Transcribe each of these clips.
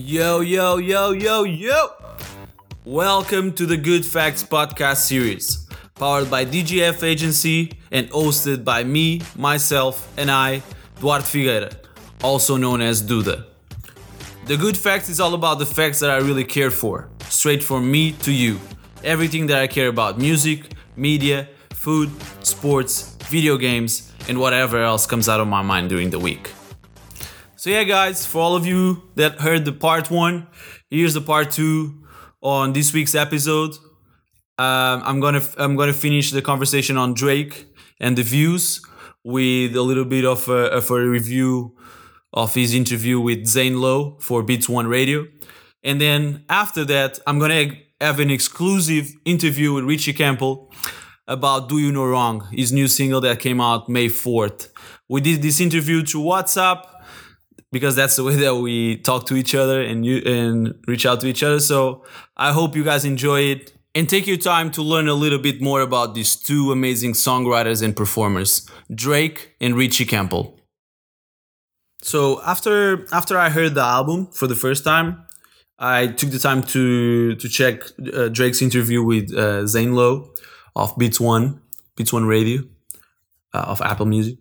Yo, yo, yo, yo, yo! Welcome to the Good Facts podcast series, powered by DGF Agency and hosted by me, myself, and I, Duarte Figueira, also known as Duda. The Good Facts is all about the facts that I really care for, straight from me to you. Everything that I care about music, media, food, sports, video games, and whatever else comes out of my mind during the week. So yeah, guys, for all of you that heard the part one, here's the part two on this week's episode. Um, I'm gonna I'm gonna finish the conversation on Drake and the views with a little bit of a, of a review of his interview with Zane Lowe for Beats One Radio, and then after that, I'm gonna have an exclusive interview with Richie Campbell about Do You Know Wrong, his new single that came out May 4th. We did this interview through WhatsApp because that's the way that we talk to each other and you and reach out to each other. So I hope you guys enjoy it and take your time to learn a little bit more about these two amazing songwriters and performers, Drake and Richie Campbell. So after after I heard the album for the first time, I took the time to to check uh, Drake's interview with uh, Zane Lowe of Beats One, Beats One Radio, uh, of Apple Music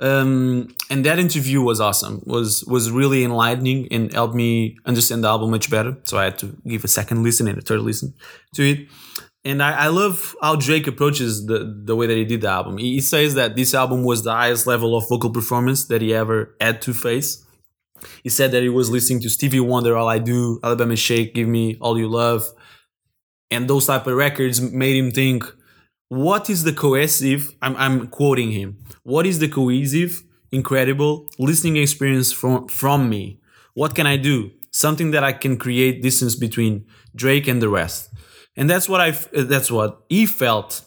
um, and that interview was awesome. Was was really enlightening and helped me understand the album much better. So i had to give a second listen and a third listen to it. And i, I love how drake approaches the, the way that he did the album. He, he says that this album was the highest level of vocal performance that he ever had to face. He said that he was listening to stevie wonder all i do alabama shake give me all you love. And those type of records made him think what is the cohesive I'm, I'm quoting him what is the cohesive incredible listening experience from from me? What can i do? Something that i can create distance between drake and the rest. And that's what i uh, that's what he felt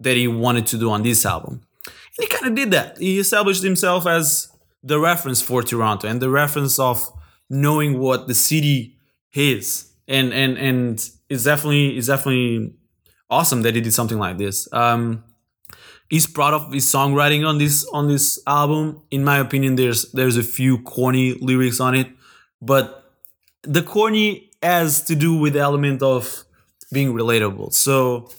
that he wanted to do on this album. And he kind of did that. He established himself as the reference for toronto and the reference of knowing what the city is. And and and it's definitely it's definitely awesome that he did something like this. Um, he's proud of his songwriting on this on this album. In my opinion, there's there's a few corny lyrics on it, but the corny has to do with the element of being relatable. So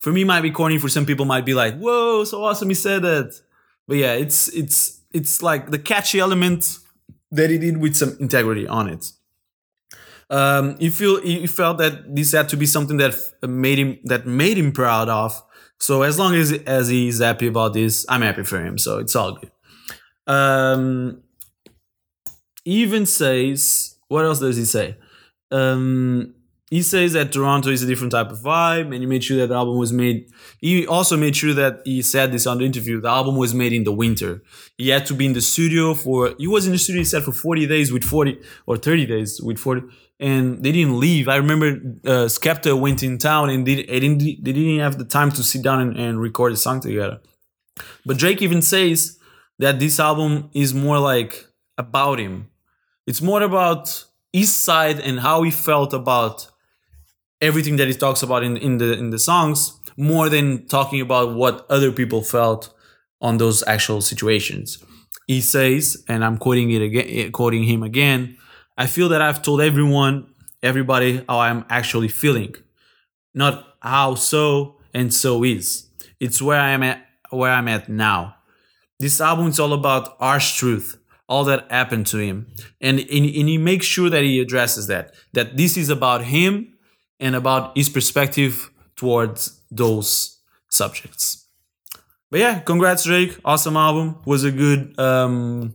for me, might be corny. For some people, might be like, "Whoa, so awesome!" He said that. But yeah, it's it's it's like the catchy element that he did with some integrity on it um, you feel you felt that this had to be something that made him that made him proud of. So as long as as he's happy about this, I'm happy for him. So it's all good. Um, even says what else does he say? Um, he says that Toronto is a different type of vibe, and he made sure that the album was made. He also made sure that he said this on the interview. The album was made in the winter. He had to be in the studio for. He was in the studio. He said for forty days with forty or thirty days with forty and they didn't leave. I remember uh, Skepta went in town and they, didn't, they didn't have the time to sit down and, and record a song together. But Drake even says that this album is more like about him. It's more about his side and how he felt about everything that he talks about in, in the in the songs, more than talking about what other people felt on those actual situations. He says, and I'm quoting it again, quoting him again I feel that I've told everyone, everybody, how I'm actually feeling, not how so and so is. It's where I am at, where I'm at now. This album is all about harsh truth, all that happened to him, and and, and he makes sure that he addresses that. That this is about him and about his perspective towards those subjects. But yeah, congrats Drake, awesome album. Was a good um,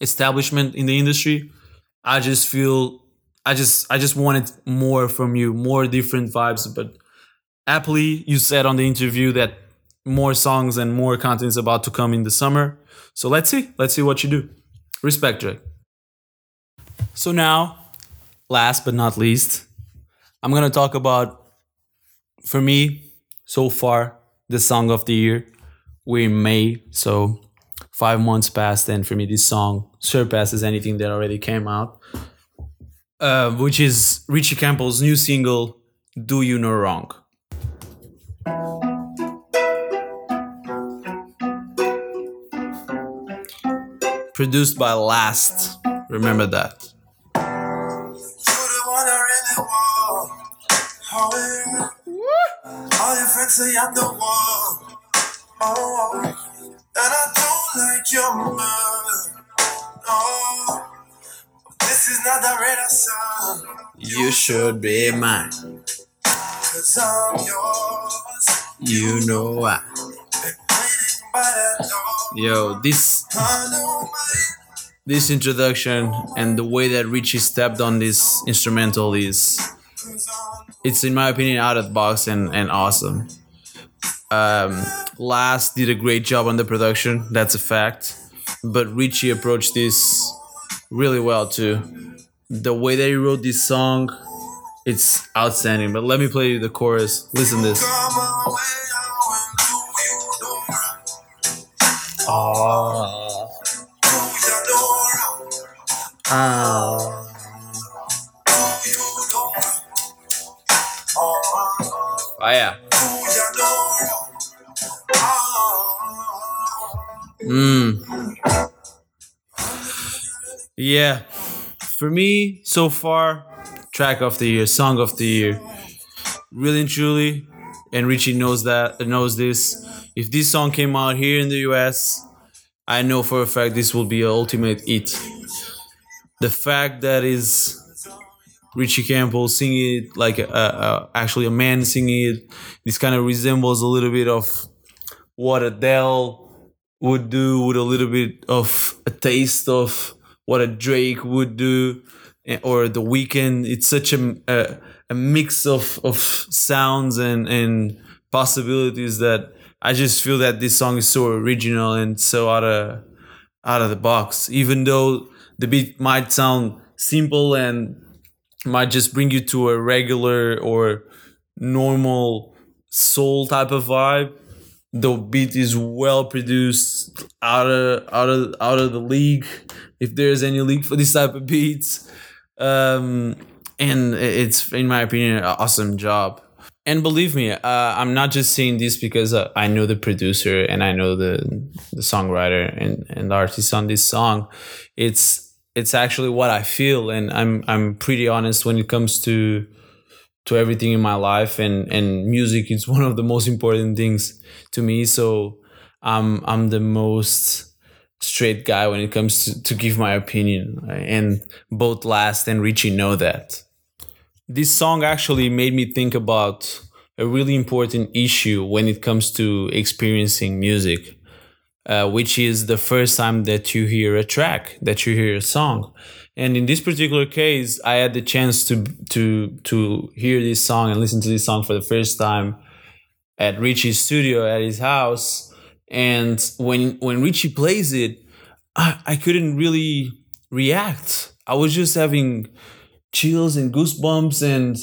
establishment in the industry. I just feel I just I just wanted more from you, more different vibes. But happily, you said on the interview that more songs and more content is about to come in the summer. So let's see, let's see what you do. Respect, Drake. So now, last but not least, I'm gonna talk about for me so far the song of the year. We're in May, so five months passed, and for me, this song surpasses anything that already came out, uh, which is Richie Campbell's new single, Do You Know Wrong. Produced by Lhast, remember that. All your friends say I'm the one. Oh, oh. and I don't like your mother. Oh, no, this is not the renaissance. You should be mine. Cause I'm yours. You know why. Been waiting by that door. Yo, this I know my this introduction and the way that Richie stepped on this instrumental is it's in my opinion out of the box and, and awesome. Um, Lhast did a great job on the production, that's a fact. But Richie approached this really well too. The way that he wrote this song, it's outstanding. But let me play you the chorus. Listen to this. come away. Mm. Yeah. For me, so far, track of the year, song of the year. Really and truly, and Richie knows that knows this. If this song came out here in the US, I know for a fact this will be an ultimate hit. The fact that is Richie Campbell singing it like a, a, a- actually a man singing it, this kind of resembles a little bit of what Adele would do with a little bit of a taste of what a Drake would do eh, or the Weeknd. It's such a, a, a mix of, of sounds and, and possibilities that I just feel that this song is so original and so out of out of the box. Even though the beat might sound simple and might just bring you to a regular or normal soul type of vibe the beat is well produced out of out of out of the league if there's any league for this type of beats. Um and it's in my opinion an awesome job. And believe me uh, i'm not just saying this because uh, i know the producer and i know the the songwriter and and the artist on this song. It's it's actually what i feel and i'm i'm pretty honest when it comes to to everything in my life and and music is one of the most important things to me. So i'm i'm the most straight guy when it comes to, to give my opinion and both Lhast and richie know that. This song actually made me think about a really important issue when it comes to experiencing music uh, which is the first time that you hear a track that you hear a song and in this particular case i had the chance to to to hear this song and listen to this song for the first time at richie's studio at his house. And when when richie plays it i, I couldn't really react. I was just having chills and goosebumps and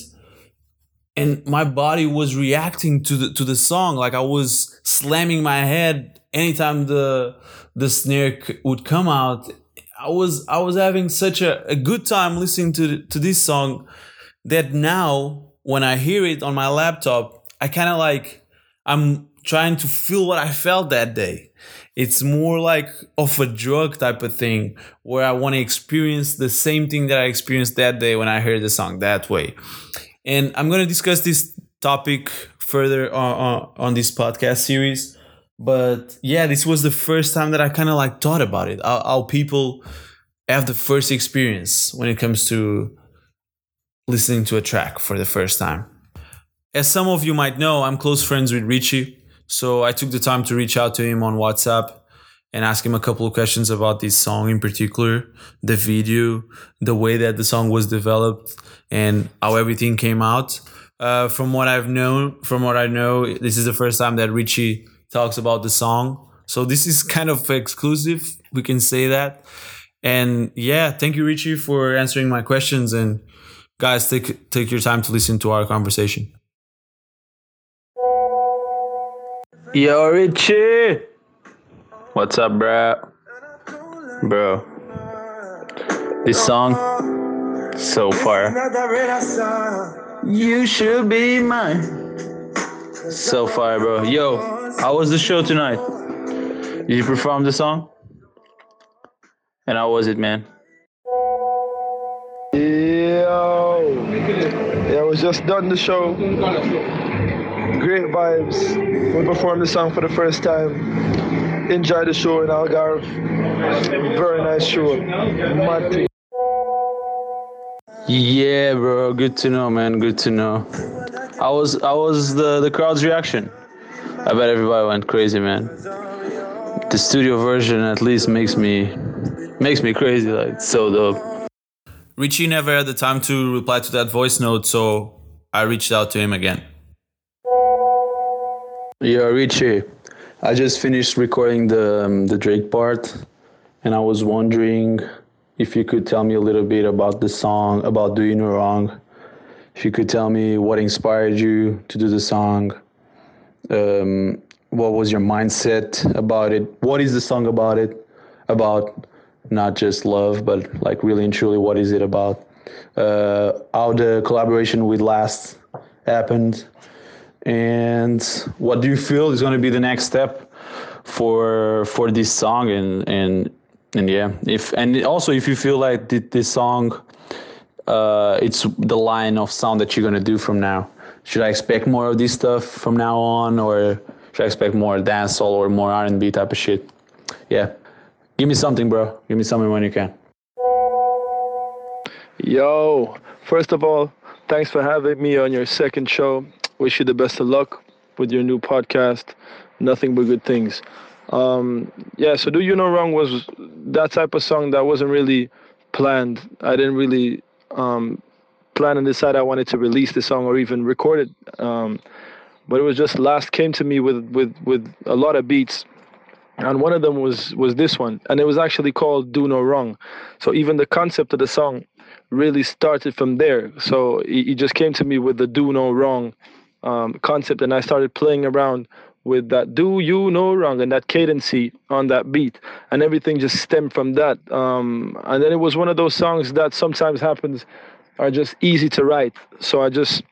and my body was reacting to the to the song. Like i was slamming my head anytime the the snare c- would come out i was i was having such a, a good time listening to to this song that now when i hear it on my laptop i kind of like i'm trying to feel what i felt that day it's more like of a drug type of thing where i want to experience the same thing that i experienced that day when i heard the song that way and I'm going to discuss this topic further on, on, on this podcast series. But yeah, this was the first time that I kind of like thought about it. How, how people have the first experience when it comes to listening to a track for the first time. As some of you might know, I'm close friends with Richie. So I took the time to reach out to him on WhatsApp and ask him a couple of questions about this song in particular, the video, the way that the song was developed, and how everything came out. Uh, from what I've known, from what I know, this is the first time that Richie talks about the song. So this is kind of exclusive. We can say that. And yeah, thank you, Richie, for answering my questions. And guys, take take your time to listen to our conversation. Yo, Richie. What's up, bro? Bro, this song, so far. You should be mine. So far, bro. Yo, how was the show tonight? Did you perform the song? And how was it, man? Yo, yeah, I was just done the show. great vibes. We performed the song for the first time. Enjoy the show in Algarve. Very nice show. Mad. Yeah, bro. Good to know, man. Good to know. How was how was the the crowd's reaction? I bet everybody went crazy, man. The studio version at least makes me makes me crazy. Like it's so dope. Richie never had the time to reply to that voice note, so I reached out to him again. Yeah, Richie. I just finished recording the um, the Drake part, and I was wondering if you could tell me a little bit about the song, about Do No Wrong. If you could tell me what inspired you to do the song, um, what was your mindset about it? What is the song about it? About not just love, but like really and truly, what is it about? Uh, how the collaboration with Lhast happened, and what do you feel is going to be the next step for for this song? And and and yeah, if and also if you feel like this song, uh, it's the line of sound that you're gonna do from now. Should I expect more of this stuff from now on, or should I expect more dancehall or more R&B type of shit? Yeah, give me something, bro. Give me something when you can. Yo, first of all, thanks for having me on your second show. Wish you the best of luck with your new podcast. Nothing but good things. Um, yeah, so Do You Know Wrong was that type of song that wasn't really planned. I didn't really um, plan and decide I wanted to release the song or even record it. Um, but it was just Lhast came to me with, with, with a lot of beats. And one of them was was this one, and it was actually called "Do No Wrong." So even the concept of the song really started from there. So it, just came to me with the "Do No Wrong" um, concept, and I started playing around with that do you know wrong and that cadency on that beat and everything just stemmed from that um, and then it was one of those songs that sometimes happens are just easy to write. So i just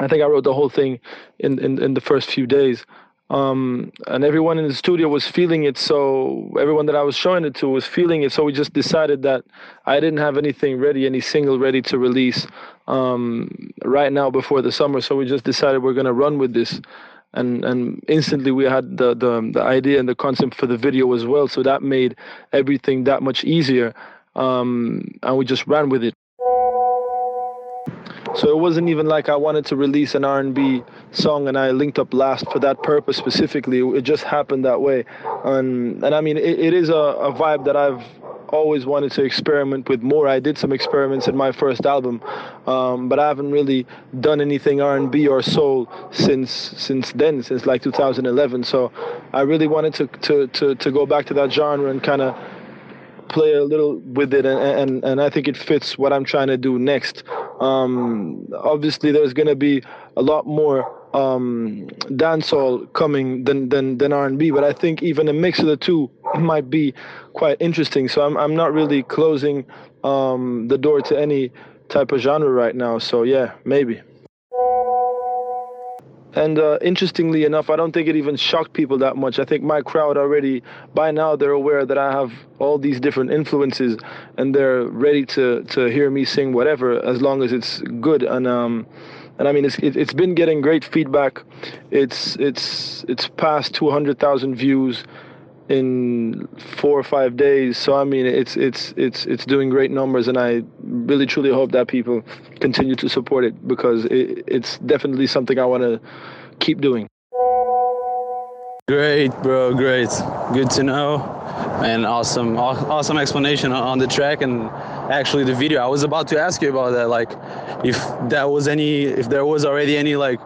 i think i wrote the whole thing in in, in the first few days. Um, and everyone in the studio was feeling it. So everyone that i was showing it to was feeling it. So we just decided that i didn't have anything ready any single ready to release um, right now before the summer. So we just decided we're to run with this. And and instantly we had the, the the idea and the concept for the video as well. So that made everything that much easier. Um, and we just ran with it so it wasn't even like I wanted to release an R&B song and I linked up Lhast for that purpose specifically. It just happened that way, and and I mean it, it is a, a vibe that I've always wanted to experiment with more. I did some experiments in my first album, um, but I haven't really done anything R&B or soul since since then, since like 2011. So I really wanted to to to, to go back to that genre and kind of play a little with it and, and and I think it fits what I'm trying to do next. Um, obviously there's gonna be a lot more um, dancehall coming than than than R&B, but I think even a mix of the two might be quite interesting. So I'm I'm not really closing um, the door to any type of genre right now. So yeah, maybe. And uh, interestingly enough, I don't think it even shocked people that much. I think my crowd already, by now, they're aware that I have all these different influences, and they're ready to to hear me sing whatever, as long as it's good. And um, and I mean, it's it, has been getting great feedback. It's it's it's past 200,000 views in four or five days. So I mean, it's it's it's it's doing great numbers, and I really truly hope that people continue to support it because it, it's definitely something I want to keep doing. Great, bro. Great. Good to know. And awesome, awesome explanation on the track and actually the video. I was about to ask you about that, like if that was any, if there was already any like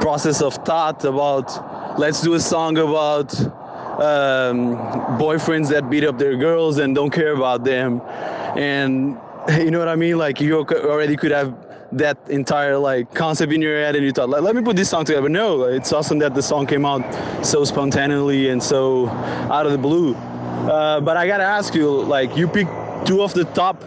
process of thought about let's do a song about um, boyfriends that beat up their girls and don't care about them, and you know what I mean? Like you already could have that entire like concept in your head and you thought like let me put this song together no it's awesome that the song came out so spontaneously and so out of the blue uh, but i gotta ask you like you picked two of the top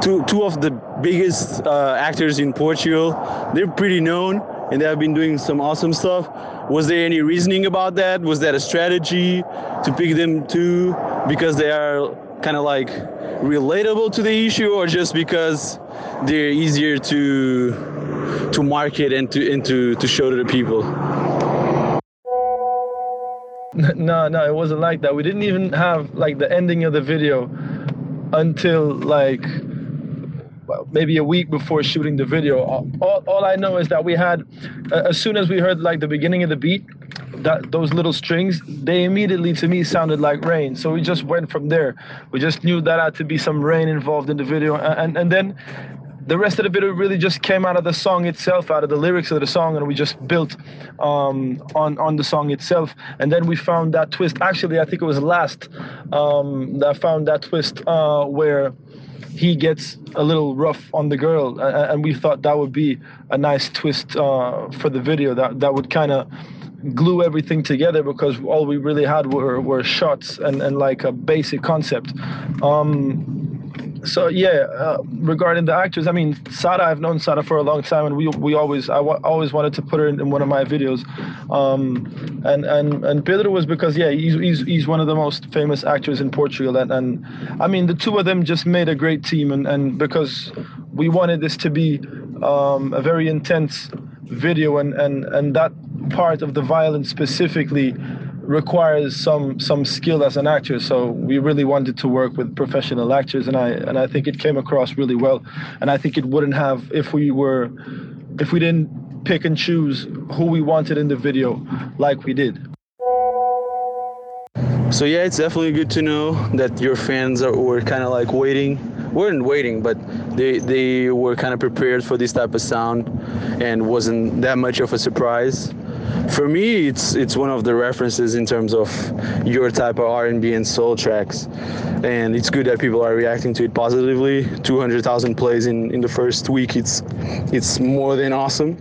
two two of the biggest uh, actors in Portugal. They're pretty known and they have been doing some awesome stuff. Was there any reasoning about that? Was that a strategy to pick them two because they are kind of like relatable to the issue or just because they're easier to to market and to and to, to show to the people? no, no, it wasn't like that. We didn't even have like the ending of the video until like maybe a week before shooting the video. All, all I know is that we had, uh, as soon as we heard like the beginning of the beat, that those little strings, they immediately to me sounded like rain. So we just went from there. We just knew that had to be some rain involved in the video, and and then the rest of the video really just came out of the song itself, out of the lyrics of the song, and we just built um, on on the song itself. And then we found that twist. Actually, I think it was Lhast um, that found that twist uh, where he gets a little rough on the girl, and we thought that would be a nice twist uh, for the video. That that would kind of glue everything together because all we really had were, were shots and, and like a basic concept. Um, so yeah, uh, regarding the actors, I mean, Sada, I've known Sada for a long time, and we we always I w- always wanted to put her in, in one of my videos, um, and and and Pedro was because yeah, he's, he's he's one of the most famous actors in Portugal, and and I mean the two of them just made a great team, and and because we wanted this to be um, a very intense video, and and and that part of the violence specifically requires some some skill as an actor. So we really wanted to work with professional actors, and I and I think it came across really well. And I think it wouldn't have if we were if we didn't pick and choose who we wanted in the video like we did. So yeah, it's definitely good to know that your fans are, were kind of like waiting, weren't waiting, but they they were kind of prepared for this type of sound, and wasn't that much of a surprise for me it's it's one of the references in terms of your type of r&b and soul tracks. And it's good that people are reacting to it positively. 200000 plays in in the first week it's it's more than awesome.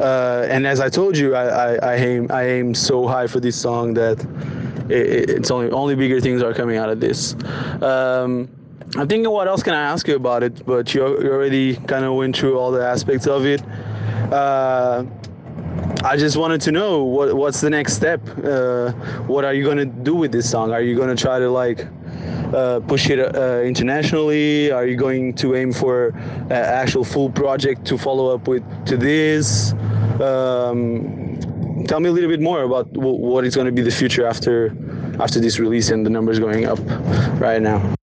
Uh, and as i told you I, I, I aim i aim so high for this song that it, it's only only bigger things are coming out of this. Um, i'm thinking what else can i ask you about it? But you, you already kind of went through all the aspects of it. Uh, I just wanted to know what what's the next step. Uh, what are you gonna do with this song? Are you gonna try to like uh, push it uh, internationally? Are you going to aim for an actual full project to follow up with to this? Um, tell me a little bit more about what is going to be the future after after this release and the numbers going up right now.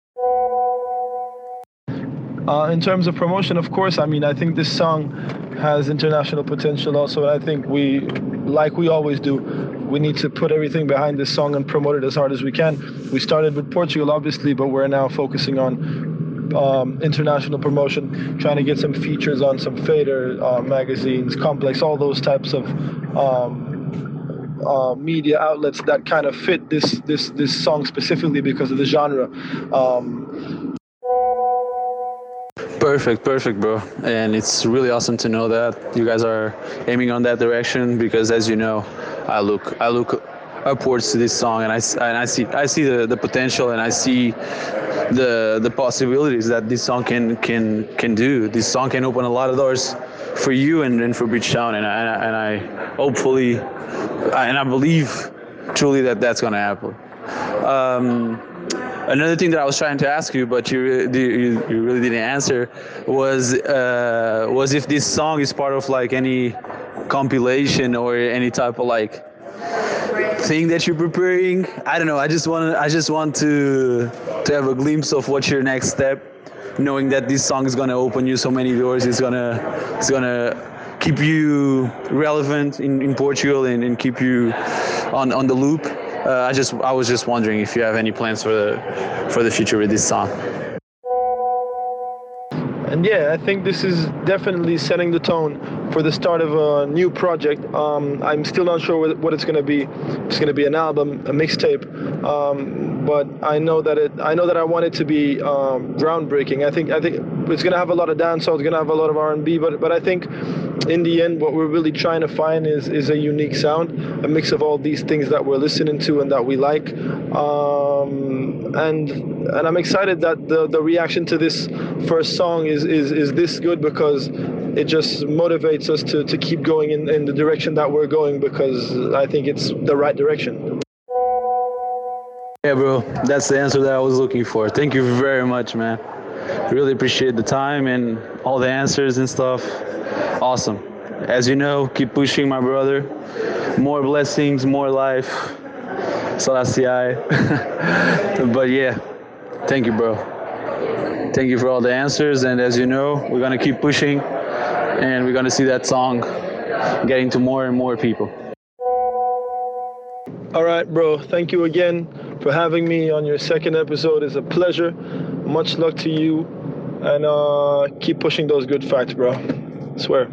Uh, in terms of promotion, of course, I mean, I think this song has international potential also. And I think we, like we always do, we need to put everything behind this song and promote it as hard as we can. We started with Portugal, obviously, but we're now focusing on um, international promotion, trying to get some features on some fader uh, magazines, complex, all those types of um, uh, media outlets that kind of fit this this this song specifically because of the genre. Um, Perfect, perfect, bro. And it's really awesome to know that you guys are aiming on that direction because, as you know, I look, I look upwards to this song and I, and I see, I see the, the potential and I see the the possibilities that this song can can can do. This song can open a lot of doors for you and, and for Bridgetown, and I, and I hopefully and I believe truly that that's gonna happen. Um, another thing that I was trying to ask you, but you you, you really didn't answer, was uh, was if this song is part of like any compilation or any type of like thing that you're preparing. I don't know. I just want I just want to to have a glimpse of what's your next step, knowing that this song is gonna open you so many doors. It's gonna it's gonna keep you relevant in, in Portugal and, and keep you on, on the loop uh, I just I was just wondering if you have any plans for the for the future with this song. And yeah, I think this is definitely setting the tone for the start of a new project. Um, I'm still not sure what, it's going to be. It's going to be an album, a mixtape, um, but I know that it. I know that I want it to be um, groundbreaking. I think I think it's going to have a lot of dancehall. It's going to have a lot of R&B, but but I think in the end, what we're really trying to find is is a unique sound, a mix of all these things that we're listening to and that we like. Um, and and I'm excited that the the reaction to this first song is is is this good because it just motivates us to, to keep going in, in the direction that we're going because I think it's the right direction. Yeah, bro, that's the answer that I was looking for. Thank you very much, man. Really appreciate the time and all the answers and stuff. Awesome. As you know, keep pushing, my brother. More blessings, more life. Selassie. but yeah, thank you, bro. Thank you for all the answers. And as you know, we're gonna keep pushing, and we're gonna see that song getting to more and more people. All right, bro. Thank you again for having me on your second episode. It's a pleasure. Much luck to you, and uh, keep pushing those good facts, bro. Swear.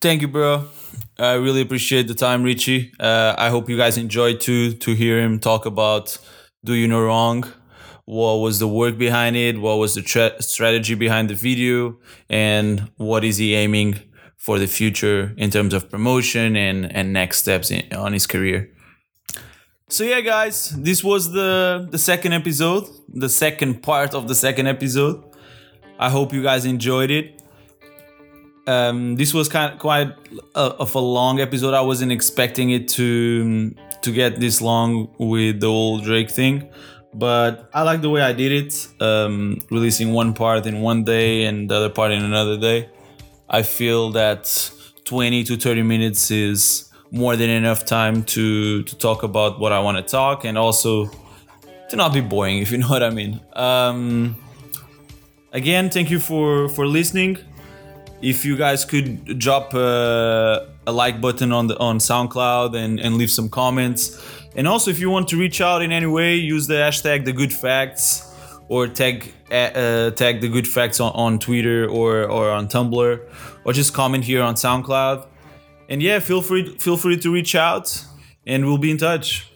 Thank you, bro. I really appreciate the time, Richie. Uh, I hope you guys enjoyed too to hear him talk about "Do You Know Wrong." What was the work behind it? What was the tra- strategy behind the video? And what is he aiming for the future in terms of promotion and and next steps in, on his career? So yeah, guys, this was the the second episode, the second part of the second episode. I hope you guys enjoyed it. Um, this was kind of quite a, of a long episode. I wasn't expecting it to to get this long with the whole Drake thing, but I like the way I did it. Um, releasing one part in one day and the other part in another day. I feel that 20 to 30 minutes is more than enough time to to talk about what I want to talk and also to not be boring, if you know what I mean. Um, again, thank you for for listening. If you guys could drop a, a like button on the on SoundCloud and and leave some comments, and also if you want to reach out in any way, use the hashtag the good facts or tag uh, tag the good facts on, on Twitter or or on Tumblr, or just comment here on SoundCloud and yeah, feel free feel free to reach out, and we'll be in touch.